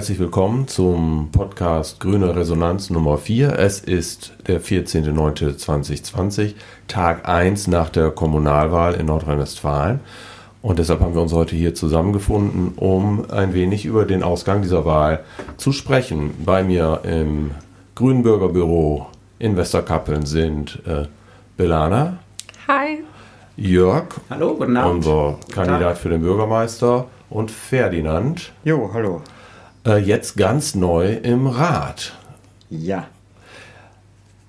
herzlich willkommen zum Podcast Grüne Resonanz Nummer 4. Es ist der 14.09.2020, Tag 1 nach der Kommunalwahl in Nordrhein-Westfalen. Und deshalb haben wir uns heute hier zusammengefunden, um ein wenig über den Ausgang dieser Wahl zu sprechen. Bei mir im Grünen Bürgerbüro in Westerkappeln sind äh, Belana. Hi. Jörg. Hallo, guten Abend. Unser Kandidat für den Bürgermeister und Ferdinand. Jo, hallo. Äh, jetzt ganz neu im Rat. Ja.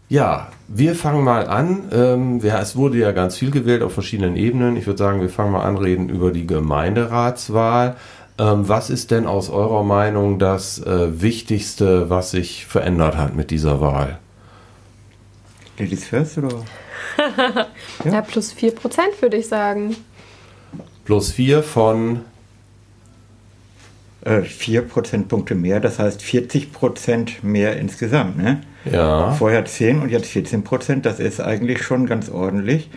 Ja, wir fangen mal an. Ähm, ja, es wurde ja ganz viel gewählt auf verschiedenen Ebenen. Ich würde sagen, wir fangen mal an, reden über die Gemeinderatswahl. Ähm, was ist denn aus eurer Meinung das äh, Wichtigste, was sich verändert hat mit dieser Wahl? Ladies first oder? ja. ja, plus 4% würde ich sagen. Plus 4 von äh, 4 Prozentpunkte mehr, das heißt 40 Prozent mehr insgesamt. Ne? Ja. Vorher 10 und jetzt 14 Prozent, das ist eigentlich schon ganz ordentlich.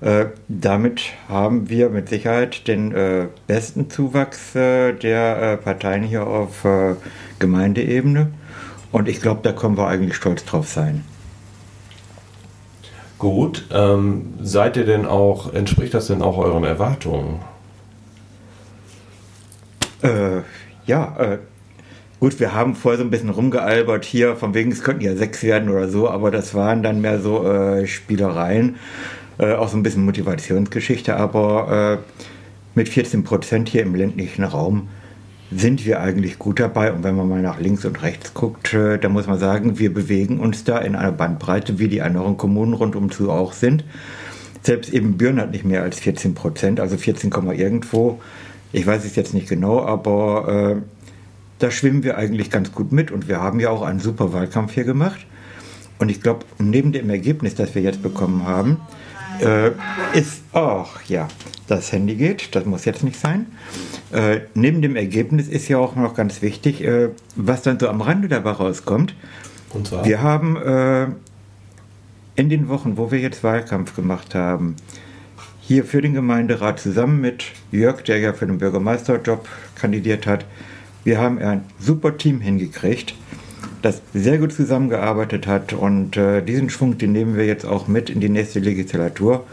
Äh, damit haben wir mit Sicherheit den äh, besten Zuwachs äh, der äh, Parteien hier auf äh, Gemeindeebene. Und ich glaube, da können wir eigentlich stolz drauf sein. Gut, ähm, seid ihr denn auch, entspricht das denn auch euren Erwartungen? Äh, ja, äh, gut, wir haben vorher so ein bisschen rumgealbert hier, von wegen, es könnten ja sechs werden oder so, aber das waren dann mehr so äh, Spielereien, äh, auch so ein bisschen Motivationsgeschichte, aber äh, mit 14 Prozent hier im ländlichen Raum sind wir eigentlich gut dabei. Und wenn man mal nach links und rechts guckt, äh, dann muss man sagen, wir bewegen uns da in einer Bandbreite, wie die anderen Kommunen rundum zu auch sind. Selbst eben Bürn hat nicht mehr als 14 Prozent, also 14, irgendwo. Ich weiß es jetzt nicht genau, aber äh, da schwimmen wir eigentlich ganz gut mit und wir haben ja auch einen super Wahlkampf hier gemacht. Und ich glaube, neben dem Ergebnis, das wir jetzt bekommen haben, äh, ist, ach ja, das Handy geht, das muss jetzt nicht sein. Äh, neben dem Ergebnis ist ja auch noch ganz wichtig, äh, was dann so am Rande dabei rauskommt. Und zwar? Wir haben äh, in den Wochen, wo wir jetzt Wahlkampf gemacht haben, hier für den Gemeinderat zusammen mit Jörg, der ja für den Bürgermeisterjob kandidiert hat, wir haben ein super Team hingekriegt, das sehr gut zusammengearbeitet hat und äh, diesen Schwung, den nehmen wir jetzt auch mit in die nächste Legislatur,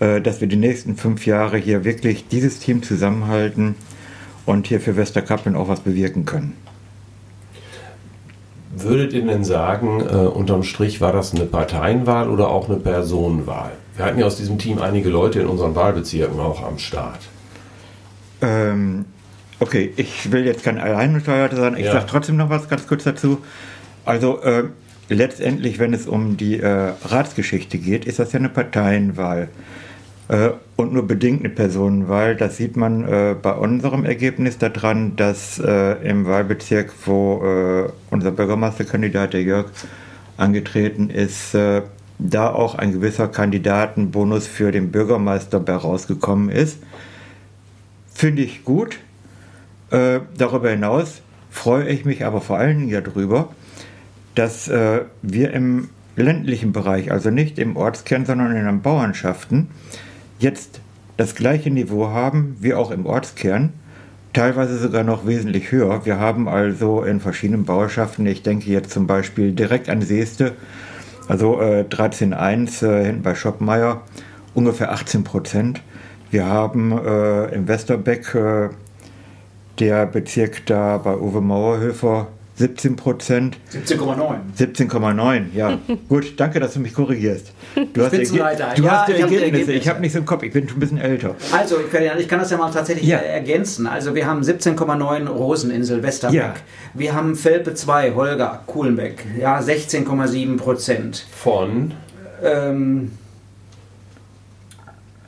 äh, dass wir die nächsten fünf Jahre hier wirklich dieses Team zusammenhalten und hier für Westerkappeln auch was bewirken können. Würdet ihr denn sagen, äh, unterm Strich war das eine Parteienwahl oder auch eine Personenwahl? Wir hatten ja aus diesem Team einige Leute in unseren Wahlbezirken auch am Start. Ähm, okay, ich will jetzt kein Alleinsteuerter sein. Ich ja. sage trotzdem noch was ganz kurz dazu. Also äh, letztendlich, wenn es um die äh, Ratsgeschichte geht, ist das ja eine Parteienwahl äh, und nur bedingt eine Personenwahl. Das sieht man äh, bei unserem Ergebnis daran, dass äh, im Wahlbezirk, wo unser Bürgermeisterkandidat, der Jörg, angetreten ist, da auch ein gewisser Kandidatenbonus für den Bürgermeister bei rausgekommen ist. Finde ich gut. Äh, darüber hinaus freue ich mich aber vor allen Dingen darüber, dass äh, wir im ländlichen Bereich, also nicht im Ortskern, sondern in den Bauernschaften, jetzt das gleiche Niveau haben wie auch im Ortskern, teilweise sogar noch wesentlich höher. Wir haben also in verschiedenen Bauerschaften, ich denke jetzt zum Beispiel direkt an Seeste, also äh, 13.1 äh, hinten bei Schoppmeier ungefähr 18 Prozent. Wir haben äh, im Westerbeck äh, der Bezirk da bei Uwe Mauerhöfer 17 Prozent. 17,9. 17,9, ja. Gut, danke, dass du mich korrigierst. Du hast, Erge du ja, hast die Ergebnisse. Ergebnisse. Ich habe nicht so einen Kopf, ich bin schon ein bisschen älter. Also, ich kann das ja mal tatsächlich ja. ergänzen. Also, wir haben 17,9 Roseninsel, Westerbeck. Ja. Wir haben Felpe 2, Holger, Kuhlenbeck. Ja, 16,7 Prozent. Von? Ähm,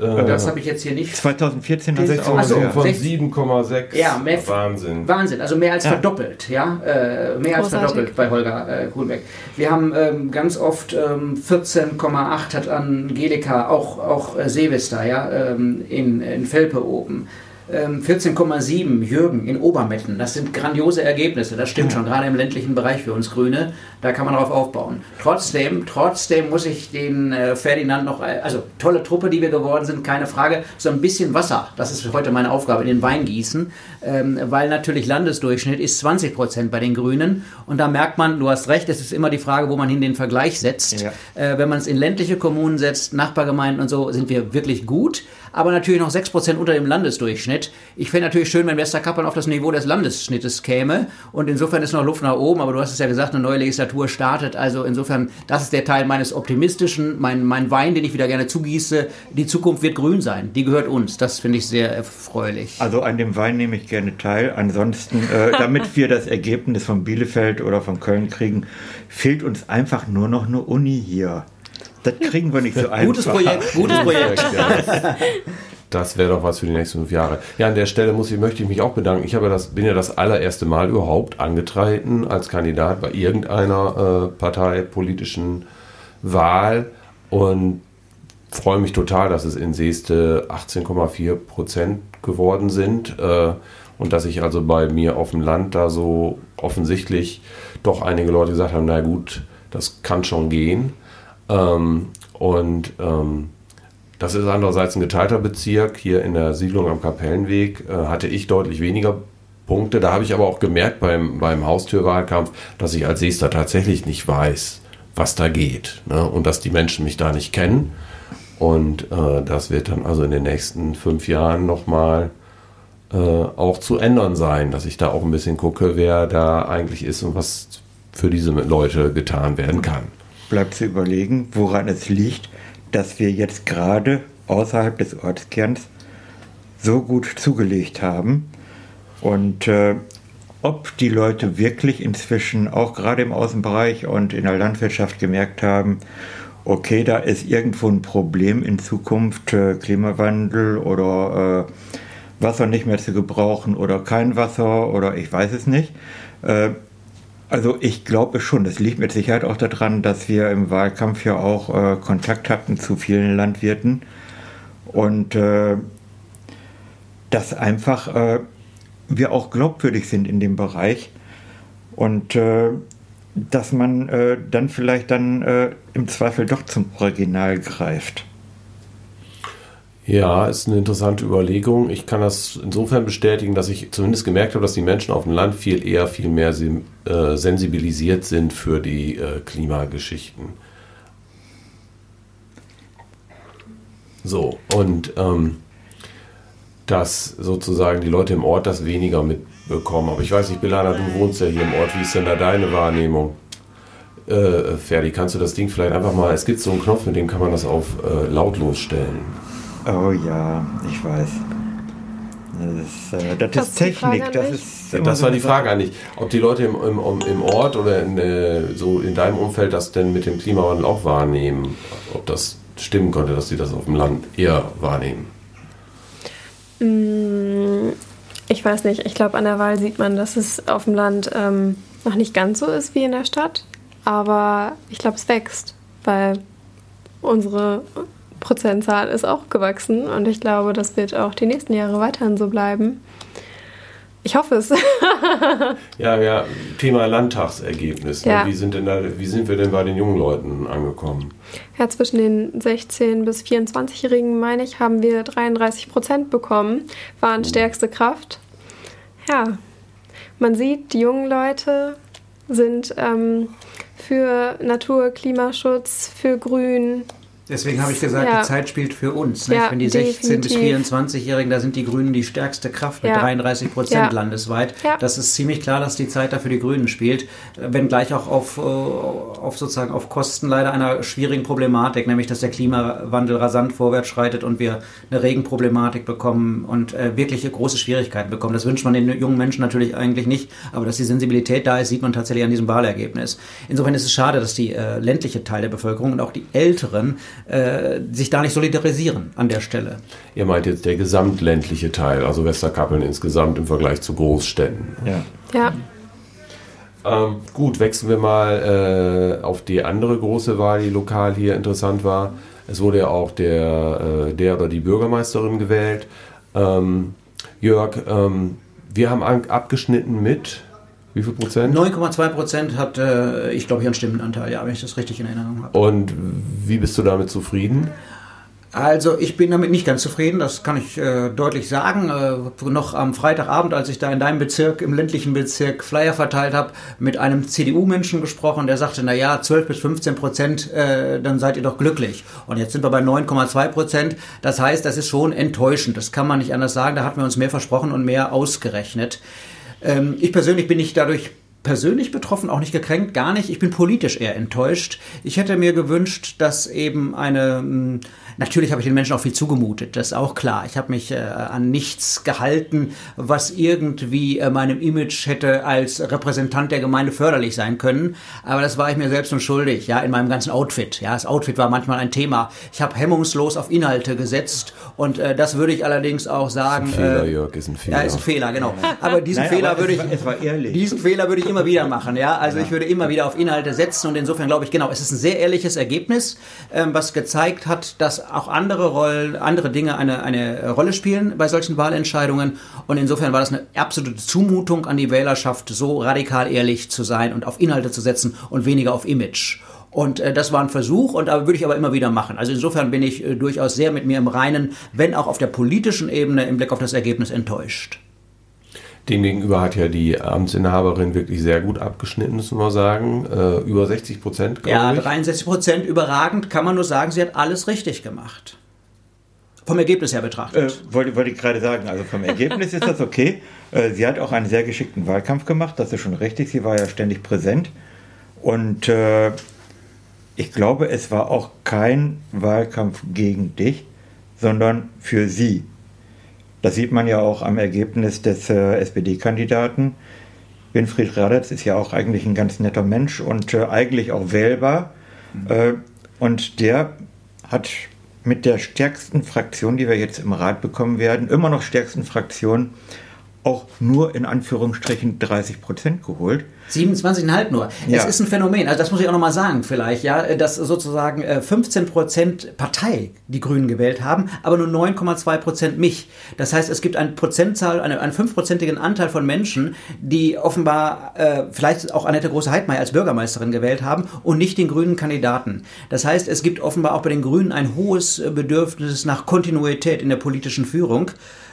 äh, das habe ich jetzt hier nicht. 2014 hat es also von 7,6. Ja, mehr, Wahnsinn. Wahnsinn, also mehr als ja. verdoppelt, ja, äh, mehr als verdoppelt bei Holger äh, Kuhnbeck. Wir haben ähm, ganz oft ähm, 14,8 hat Angelika, auch auch äh, Seevester, ja, ähm, in, in Felpe oben. 14,7 ähm, Jürgen in Obermetten. Das sind grandiose Ergebnisse. Das stimmt schon, gerade im ländlichen Bereich für uns Grüne. Da kann man darauf aufbauen. Trotzdem, trotzdem muss ich den äh, Ferdinand noch, äh, also tolle Truppe, die wir geworden sind, keine Frage. So ein bisschen Wasser, das ist heute meine Aufgabe, in den Wein gießen. Ähm, weil natürlich Landesdurchschnitt ist 20 Prozent bei den Grünen. Und da merkt man, du hast recht, es ist immer die Frage, wo man hin den Vergleich setzt. Ja. Äh, wenn man es in ländliche Kommunen setzt, Nachbargemeinden und so, sind wir wirklich gut aber natürlich noch 6% unter dem Landesdurchschnitt. Ich fände natürlich schön, wenn Westerkappeln auf das Niveau des Landesschnittes käme. Und insofern ist noch Luft nach oben, aber du hast es ja gesagt, eine neue Legislatur startet, also insofern, das ist der Teil meines Optimistischen, mein, mein Wein, den ich wieder gerne zugieße, die Zukunft wird grün sein, die gehört uns, das finde ich sehr erfreulich. Also an dem Wein nehme ich gerne teil, ansonsten, äh, damit wir das Ergebnis von Bielefeld oder von Köln kriegen, fehlt uns einfach nur noch eine Uni hier. Das kriegen wir nicht so einfach. Gutes Projekt, gutes Projekt. Das wäre doch was für die nächsten fünf Jahre. Ja, an der Stelle muss ich, möchte ich mich auch bedanken. Ich habe das, bin ja das allererste Mal überhaupt angetreten als Kandidat bei irgendeiner äh, parteipolitischen Wahl und freue mich total, dass es in Seeste 18,4 Prozent geworden sind äh, und dass ich also bei mir auf dem Land da so offensichtlich doch einige Leute gesagt haben, na gut, das kann schon gehen. Ähm, und ähm, das ist andererseits ein geteilter Bezirk. Hier in der Siedlung am Kapellenweg äh, hatte ich deutlich weniger Punkte. Da habe ich aber auch gemerkt beim, beim Haustürwahlkampf, dass ich als Seester tatsächlich nicht weiß, was da geht. Ne? Und dass die Menschen mich da nicht kennen. Und äh, das wird dann also in den nächsten fünf Jahren nochmal äh, auch zu ändern sein, dass ich da auch ein bisschen gucke, wer da eigentlich ist und was für diese Leute getan werden kann bleibt zu überlegen, woran es liegt, dass wir jetzt gerade außerhalb des Ortskerns so gut zugelegt haben und äh, ob die Leute wirklich inzwischen auch gerade im Außenbereich und in der Landwirtschaft gemerkt haben, okay, da ist irgendwo ein Problem in Zukunft, äh, Klimawandel oder äh, Wasser nicht mehr zu gebrauchen oder kein Wasser oder ich weiß es nicht. Also ich glaube schon, das liegt mit Sicherheit auch daran, dass wir im Wahlkampf ja auch äh, Kontakt hatten zu vielen Landwirten und äh, dass einfach äh, wir auch glaubwürdig sind in dem Bereich und äh, dass man äh, dann vielleicht dann äh, im Zweifel doch zum Original greift. Ja, ist eine interessante Überlegung. Ich kann das insofern bestätigen, dass ich zumindest gemerkt habe, dass die Menschen auf dem Land viel eher, viel mehr äh, sensibilisiert sind für die äh, Klimageschichten. So, und ähm, dass sozusagen die Leute im Ort das weniger mitbekommen. Aber ich weiß nicht, Belana, du wohnst ja hier im Ort. Wie ist denn da deine Wahrnehmung? Äh, Ferdi, kannst du das Ding vielleicht einfach mal, es gibt so einen Knopf, mit dem kann man das auf äh, lautlos stellen. Oh ja, ich weiß. Das, äh, das, das ist Technik. Das, ist das war die Frage eigentlich, ob die Leute im, im, im Ort oder in, äh, so in deinem Umfeld das denn mit dem Klimawandel auch wahrnehmen. Ob das stimmen konnte, dass sie das auf dem Land eher wahrnehmen. Mm, ich weiß nicht. Ich glaube, an der Wahl sieht man, dass es auf dem Land ähm, noch nicht ganz so ist wie in der Stadt. Aber ich glaube, es wächst, weil unsere Prozentzahl ist auch gewachsen und ich glaube, das wird auch die nächsten Jahre weiterhin so bleiben. Ich hoffe es. ja, ja, Thema Landtagsergebnis. Ne? Ja. Wie, sind denn da, wie sind wir denn bei den jungen Leuten angekommen? Ja, zwischen den 16- bis 24-Jährigen, meine ich, haben wir 33 Prozent bekommen, waren oh. stärkste Kraft. Ja, man sieht, die jungen Leute sind ähm, für Natur, Klimaschutz, für Grün, Deswegen habe ich gesagt, ja. die Zeit spielt für uns. Ja, Wenn die 16- bis 24-Jährigen, da sind die Grünen die stärkste Kraft mit ja. 33 Prozent landesweit. Das ist ziemlich klar, dass die Zeit dafür die Grünen spielt. Wenngleich auch auf, äh, auf sozusagen auf Kosten leider einer schwierigen Problematik, nämlich dass der Klimawandel rasant vorwärts schreitet und wir eine Regenproblematik bekommen und äh, wirkliche große Schwierigkeiten bekommen. Das wünscht man den jungen Menschen natürlich eigentlich nicht, aber dass die Sensibilität da ist, sieht man tatsächlich an diesem Wahlergebnis. Insofern ist es schade, dass die äh, ländliche Teil der Bevölkerung und auch die Älteren äh, sich da nicht solidarisieren an der Stelle. Ihr meint jetzt der gesamtländliche Teil, also Westerkappeln insgesamt im Vergleich zu Großstädten. Ja. ja. Ähm, gut, wechseln wir mal äh, auf die andere große Wahl, die lokal hier interessant war. Es wurde ja auch der, äh, der oder die Bürgermeisterin gewählt. Ähm, Jörg, ähm, wir haben abgeschnitten mit wie viel Prozent? 9,2 Prozent hat äh, ich, glaube ich, einen Stimmenanteil, ja, wenn ich das richtig in Erinnerung habe. Und wie bist du damit zufrieden? Also ich bin damit nicht ganz zufrieden, das kann ich äh, deutlich sagen. Äh, noch am Freitagabend, als ich da in deinem Bezirk, im ländlichen Bezirk Flyer verteilt habe, mit einem CDU-Menschen gesprochen, der sagte, na ja, 12 bis 15 Prozent, äh, dann seid ihr doch glücklich. Und jetzt sind wir bei 9,2 Prozent. Das heißt, das ist schon enttäuschend. Das kann man nicht anders sagen. Da hatten wir uns mehr versprochen und mehr ausgerechnet. Ähm, ich persönlich bin nicht dadurch persönlich betroffen, auch nicht gekränkt, gar nicht. Ich bin politisch eher enttäuscht. Ich hätte mir gewünscht, dass eben eine hm, Natürlich habe ich den Menschen auch viel zugemutet, das ist auch klar. Ich habe mich äh, an nichts gehalten, was irgendwie äh, meinem Image hätte als Repräsentant der Gemeinde förderlich sein können. Aber das war ich mir selbst nun schuldig, ja, in meinem ganzen Outfit. Ja, das Outfit war manchmal ein Thema. Ich habe hemmungslos auf Inhalte gesetzt und äh, das würde ich allerdings auch sagen. Ist ein Fehler, äh, Jörg, ist ein Fehler. Ja, ist ein Fehler, genau. Aber diesen Nein, Fehler aber würde ich, diesen Fehler würde ich immer wieder machen. Ja, also ja. ich würde immer wieder auf Inhalte setzen und insofern glaube ich, genau, es ist ein sehr ehrliches Ergebnis, ähm, was gezeigt hat, dass auch andere Rollen, andere Dinge eine, eine Rolle spielen bei solchen Wahlentscheidungen. Und insofern war das eine absolute Zumutung an die Wählerschaft, so radikal ehrlich zu sein und auf Inhalte zu setzen und weniger auf Image. Und äh, das war ein Versuch und da würde ich aber immer wieder machen. Also insofern bin ich äh, durchaus sehr mit mir im Reinen, wenn auch auf der politischen Ebene im Blick auf das Ergebnis enttäuscht. Demgegenüber hat ja die Amtsinhaberin wirklich sehr gut abgeschnitten, müssen wir sagen. Äh, über 60 Prozent, Ja, 63 Prozent überragend, kann man nur sagen, sie hat alles richtig gemacht. Vom Ergebnis her betrachtet. Äh, wollte, wollte ich gerade sagen, also vom Ergebnis ist das okay. Äh, sie hat auch einen sehr geschickten Wahlkampf gemacht, das ist schon richtig. Sie war ja ständig präsent. Und äh, ich glaube, es war auch kein Wahlkampf gegen dich, sondern für sie. Das sieht man ja auch am Ergebnis des äh, SPD-Kandidaten. Winfried Radetz ist ja auch eigentlich ein ganz netter Mensch und äh, eigentlich auch wählbar. Mhm. Äh, und der hat mit der stärksten Fraktion, die wir jetzt im Rat bekommen werden, immer noch stärksten Fraktion, auch nur in Anführungsstrichen 30 Prozent geholt. 27,5 nur. Ja. Es ist ein Phänomen, also das muss ich auch nochmal sagen vielleicht, ja, dass sozusagen 15 äh, Prozent Partei die Grünen gewählt haben, aber nur 9,2 Prozent mich. Das heißt, es gibt eine Prozentzahl, einen, einen fünfprozentigen Anteil von Menschen, die offenbar äh, vielleicht auch Annette Große-Heidmeier als Bürgermeisterin gewählt haben und nicht den grünen Kandidaten. Das heißt, es gibt offenbar auch bei den Grünen ein hohes Bedürfnis nach Kontinuität in der politischen Führung.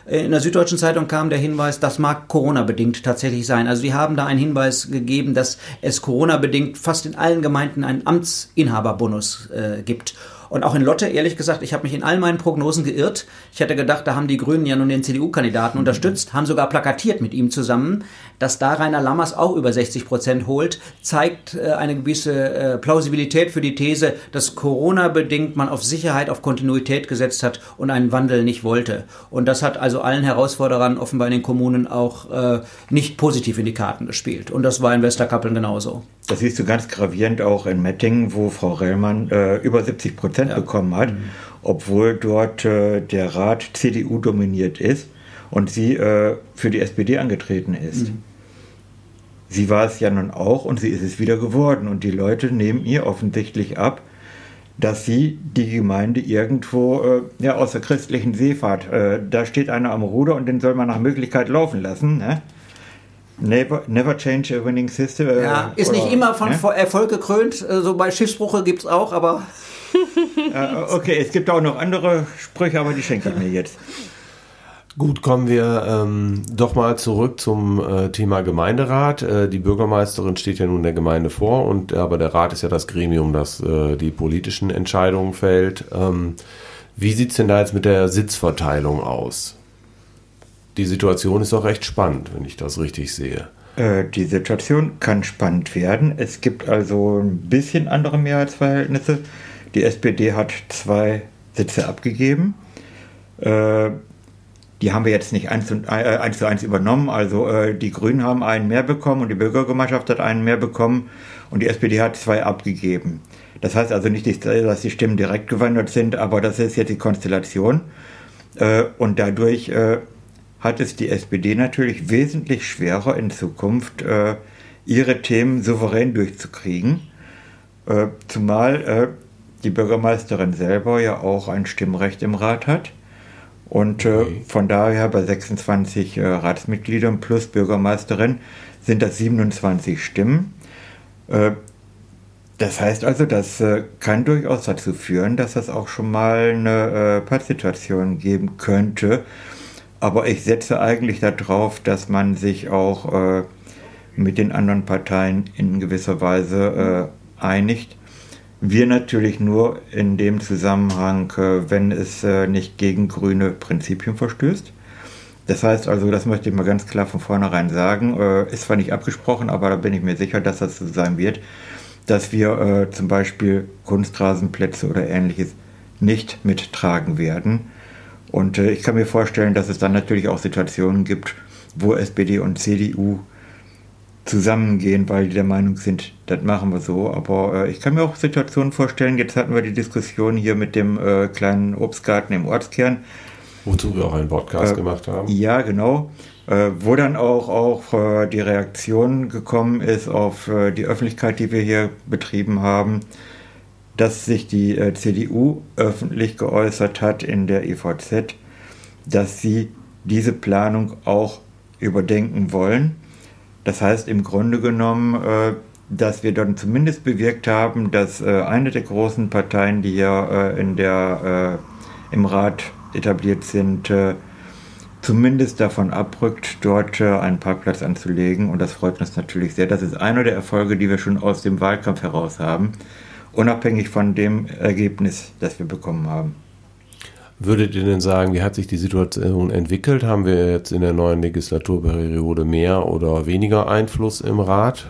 Äh, in der Süddeutschen Zeitung kam der Hinweis, das mag Corona-bedingt tatsächlich sein. Also die haben da einen Hinweis gegeben, dass es Corona-bedingt fast in allen Gemeinden einen Amtsinhaberbonus äh, gibt. Und auch in Lotte, ehrlich gesagt, ich habe mich in all meinen Prognosen geirrt. Ich hätte gedacht, da haben die Grünen ja nun den CDU-Kandidaten unterstützt, haben sogar plakatiert mit ihm zusammen. Dass da Rainer Lammers auch über 60 Prozent holt, zeigt äh, eine gewisse äh, Plausibilität für die These, dass Corona-bedingt man auf Sicherheit, auf Kontinuität gesetzt hat und einen Wandel nicht wollte. Und das hat also allen Herausforderern offenbar in den Kommunen auch äh, nicht positiv in die Karten gespielt. Und das war in Westerkappeln genauso. Das siehst du ganz gravierend auch in Mettingen, wo Frau Rellmann äh, über 70 Prozent ja. bekommen hat, mhm. obwohl dort äh, der Rat CDU dominiert ist und sie äh, für die SPD angetreten ist. Mhm. Sie war es ja nun auch und sie ist es wieder geworden. Und die Leute nehmen ihr offensichtlich ab, dass sie die Gemeinde irgendwo äh, ja, aus der christlichen Seefahrt, äh, da steht einer am Ruder und den soll man nach Möglichkeit laufen lassen. Ne? Never, never change a winning system. Äh, ja, ist oder, nicht immer von ne? Erfolg gekrönt. So also bei Schiffsbruche gibt es auch, aber. äh, okay, es gibt auch noch andere Sprüche, aber die schenke ich mir jetzt. Gut, kommen wir ähm, doch mal zurück zum äh, Thema Gemeinderat. Äh, die Bürgermeisterin steht ja nun der Gemeinde vor, und aber der Rat ist ja das Gremium, das äh, die politischen Entscheidungen fällt. Ähm, wie sieht es denn da jetzt mit der Sitzverteilung aus? Die Situation ist doch recht spannend, wenn ich das richtig sehe. Äh, die Situation kann spannend werden. Es gibt also ein bisschen andere Mehrheitsverhältnisse. Die SPD hat zwei Sitze abgegeben. Äh, die haben wir jetzt nicht eins zu, äh, eins, zu eins übernommen. Also äh, die Grünen haben einen mehr bekommen und die Bürgergemeinschaft hat einen mehr bekommen und die SPD hat zwei abgegeben. Das heißt also nicht, dass die Stimmen direkt gewandert sind, aber das ist jetzt die Konstellation. Und dadurch hat es die SPD natürlich wesentlich schwerer in Zukunft, äh, ihre Themen souverän durchzukriegen. Äh, zumal die Bürgermeisterin selber ja auch ein Stimmrecht im Rat hat Und äh, okay. von daher bei 26 äh, Ratsmitgliedern plus Bürgermeisterin sind das 27 Stimmen. Äh, das heißt also, das äh, kann durchaus dazu führen, dass es auch schon mal eine äh, Pattsituation geben könnte. Aber ich setze eigentlich darauf, dass man sich auch äh, mit den anderen Parteien in gewisser Weise äh, einigt. Wir natürlich nur in dem Zusammenhang, äh, wenn es äh, nicht gegen grüne Prinzipien verstößt. Das heißt also, das möchte ich mal ganz klar von vornherein sagen, äh, ist zwar nicht abgesprochen, aber da bin ich mir sicher, dass das so sein wird, dass wir äh, zum Beispiel Kunstrasenplätze oder ähnliches nicht mittragen werden. Und äh, ich kann mir vorstellen, dass es dann natürlich auch Situationen gibt, wo SPD und CDU zusammengehen, weil die der Meinung sind, das machen wir so. Aber äh, ich kann mir auch Situationen vorstellen, jetzt hatten wir die Diskussion hier mit dem äh, kleinen Obstgarten im Ortskern. Wozu wir auch einen Podcast äh, gemacht haben. Ja, genau. Äh, wo dann auch, auch äh, die Reaktion gekommen ist auf die Öffentlichkeit, die wir hier betrieben haben, dass sich die CDU öffentlich geäußert hat in der EVZ, dass sie diese Planung auch überdenken wollen das heißt im Grunde genommen, äh, dass wir dann zumindest bewirkt haben, dass äh, eine der großen Parteien, die ja äh, in der, im Rat etabliert sind, zumindest davon abrückt, dort einen Parkplatz anzulegen. Und das freut uns natürlich sehr. Das ist einer der Erfolge, die wir schon aus dem Wahlkampf heraus haben, unabhängig von dem Ergebnis, das wir bekommen haben. Würdet ihr denn sagen, wie hat sich die Situation entwickelt? Haben wir jetzt in der neuen Legislaturperiode mehr oder weniger Einfluss im Rat?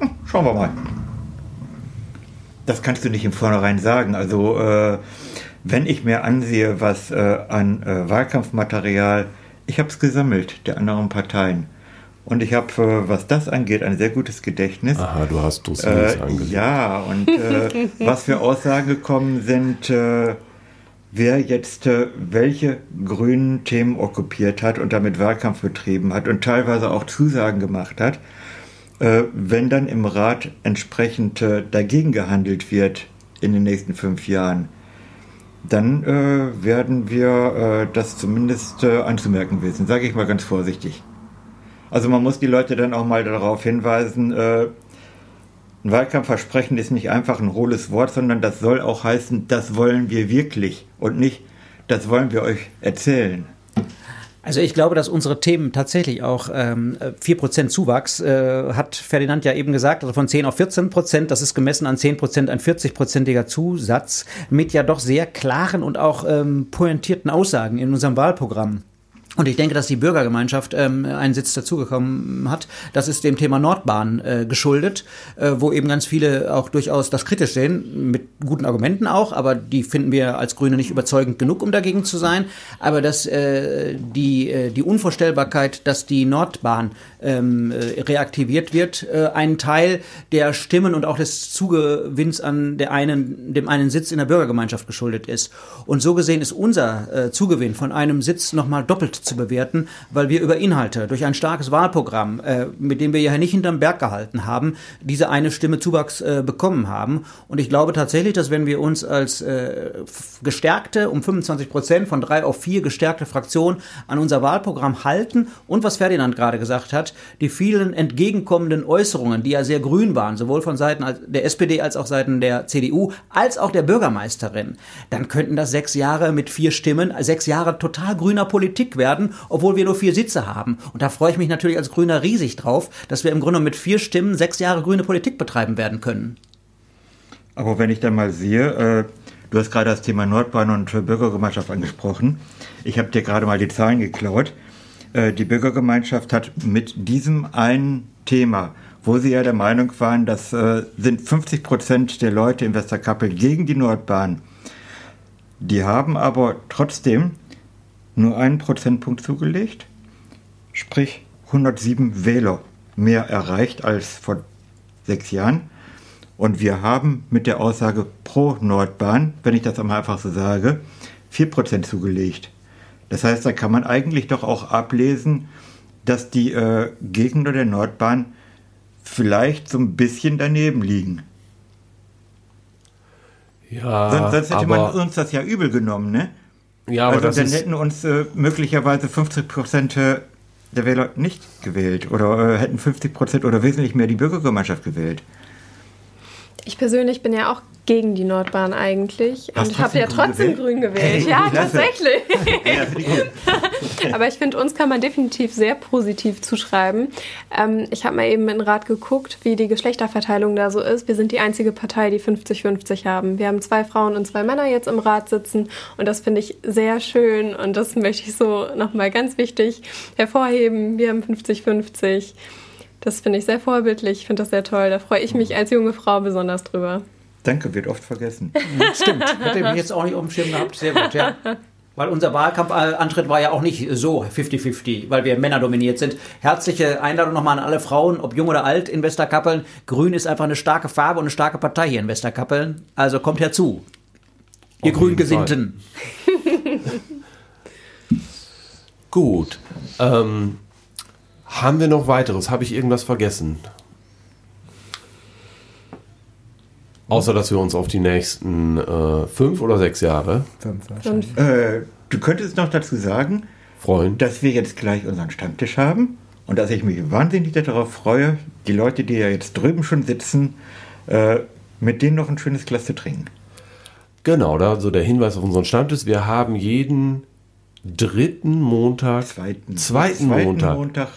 Hm, schauen wir mal. Das kannst du nicht im Vornherein sagen. Also, äh, wenn ich mir ansehe, was äh, an äh, Wahlkampfmaterial, ich habe es gesammelt, der anderen Parteien. Und ich habe, äh, was das angeht, ein sehr gutes Gedächtnis. Aha, du hast Dossiers äh, angelegt. Ja, und äh, was für Aussagen gekommen sind, wer jetzt äh, welche grünen Themen okkupiert hat und damit Wahlkampf betrieben hat und teilweise auch Zusagen gemacht hat, äh, wenn dann im Rat entsprechend äh, dagegen gehandelt wird in den nächsten fünf Jahren, dann äh, werden wir äh, das zumindest äh, anzumerken wissen, sage ich mal ganz vorsichtig. Also man muss die Leute dann auch mal darauf hinweisen, ein Wahlkampfversprechen ist nicht einfach ein hohles Wort, sondern das soll auch heißen, das wollen wir wirklich und nicht, das wollen wir euch erzählen. Also ich glaube, dass unsere Themen tatsächlich auch ähm, 4% Zuwachs, äh, hat Ferdinand ja eben gesagt, also von 10 auf 14 Prozent, das ist gemessen an 10 Prozent ein 40-prozentiger Zusatz mit ja doch sehr klaren und auch ähm, pointierten Aussagen in unserem Wahlprogramm. Und ich denke, dass die Bürgergemeinschaft ähm, einen Sitz dazugekommen hat. Das ist dem Thema Nordbahn äh, geschuldet, äh, wo eben ganz viele auch durchaus das kritisch sehen, mit guten Argumenten auch, aber die finden wir als Grüne nicht überzeugend genug, um dagegen zu sein. Aber dass äh, die, äh, die Unvorstellbarkeit, dass die Nordbahn ähm, äh, reaktiviert wird, äh, einen Teil der Stimmen und auch des Zugewinns an der einen, dem einen Sitz in der Bürgergemeinschaft geschuldet ist. Und so gesehen ist unser äh, Zugewinn von einem Sitz nochmal doppelt zu bewerten, weil wir über Inhalte, durch ein starkes Wahlprogramm, äh, mit dem wir ja nicht hinterm Berg gehalten haben, diese eine Stimme Zuwachs äh, bekommen haben. Und ich glaube tatsächlich, dass wenn wir uns als äh, gestärkte, um 25 Prozent von drei auf vier gestärkte Fraktion an unser Wahlprogramm halten und was Ferdinand gerade gesagt hat, die vielen entgegenkommenden Äußerungen, die ja sehr grün waren, sowohl von Seiten der SPD als auch Seiten der CDU, als auch der Bürgermeisterin, dann könnten das sechs Jahre mit vier Stimmen, sechs Jahre total grüner Politik werden werden, obwohl wir nur vier Sitze haben. Und da freue ich mich natürlich als Grüner riesig drauf, dass wir im Grunde mit vier Stimmen sechs Jahre grüne Politik betreiben werden können. Aber wenn ich dann mal sehe, äh, du hast gerade das Thema Nordbahn und Bürgergemeinschaft angesprochen. Ich habe dir gerade mal die Zahlen geklaut. Äh, die Bürgergemeinschaft hat mit diesem einen Thema, wo sie ja der Meinung waren, das äh, sind 50 Prozent der Leute in Westerkappel gegen die Nordbahn. Die haben aber trotzdem nur einen Prozentpunkt zugelegt, sprich 107 Wähler mehr erreicht als vor sechs Jahren. Und wir haben mit der Aussage pro Nordbahn, wenn ich das einmal einfach so sage, 4% zugelegt. Das heißt, da kann man eigentlich doch auch ablesen, dass die äh, Gegner der Nordbahn vielleicht so ein bisschen daneben liegen. Ja, sonst, sonst hätte man uns das ja übel genommen, ne? Ja, aber also das dann ist, hätten uns äh, möglicherweise 50 Prozent der Wähler nicht gewählt oder äh, hätten 50 Prozent oder wesentlich mehr die Bürgergemeinschaft gewählt. Ich persönlich bin ja auch gegen die Nordbahn eigentlich. Hast und ich habe ja trotzdem gewählt? grün gewählt. Hey, ja, klasse. tatsächlich. Ja. Aber ich finde, uns kann man definitiv sehr positiv zuschreiben. Ähm, ich habe mal eben in Rat geguckt, wie die Geschlechterverteilung da so ist. Wir sind die einzige Partei, die 50-50 haben. Wir haben zwei Frauen und zwei Männer jetzt im Rat sitzen und das finde ich sehr schön und das möchte ich so nochmal ganz wichtig hervorheben. Wir haben 50-50. Das finde ich sehr vorbildlich. Ich finde das sehr toll. Da freue ich mich als junge Frau besonders drüber. Danke, wird oft vergessen. Stimmt, hätte ich jetzt auch nicht auf dem Schirm gehabt. Sehr gut, ja. Weil unser Wahlkampfantritt war ja auch nicht so 50-50, weil wir Männer dominiert sind. Herzliche Einladung nochmal an alle Frauen, ob jung oder alt in Westerkappeln. Grün ist einfach eine starke Farbe und eine starke Partei hier in Westerkappeln. Also kommt herzu. Ihr Auf Grüngesinnten. gut. Ähm, haben wir noch weiteres? Habe ich irgendwas vergessen? Außer, dass wir uns auf die nächsten äh, fünf oder sechs Jahre Fünf wahrscheinlich. Äh, du könntest noch dazu sagen, freuen. dass wir jetzt gleich unseren Stammtisch haben und dass ich mich wahnsinnig darauf freue, die Leute, die ja jetzt drüben schon sitzen, äh, mit denen noch ein schönes Glas zu trinken. Genau, da so der Hinweis auf unseren Stammtisch. Wir haben jeden dritten Montag, Zweiten, zweiten, Montag. Montag.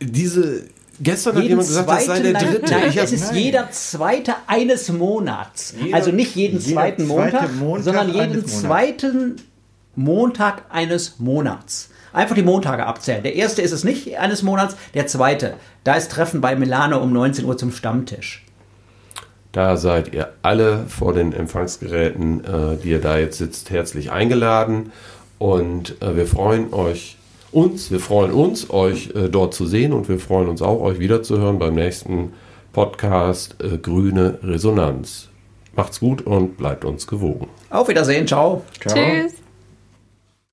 Diese, gestern hat jemand gesagt, das sei der dritte. Nein, Ich hab- es ist nein. jeder zweite eines Monats. Jeder- also nicht jeden zweiten zweite Montag, Montag sondern jeden zweiten Montag eines Monats. Einfach die Montage abzählen. Der erste ist es nicht eines Monats, der zweite. Da ist Treffen bei Milano um 19 Uhr zum Stammtisch. Da seid ihr alle vor den Empfangsgeräten, äh, die ihr da jetzt sitzt, herzlich eingeladen. Und äh, wir freuen euch, uns, wir freuen uns, euch äh, dort zu sehen und wir freuen uns auch, euch wiederzuhören beim nächsten Podcast äh, Grüne Resonanz. Macht's gut und bleibt uns gewogen. Auf Wiedersehen, ciao. Ciao. tschüss.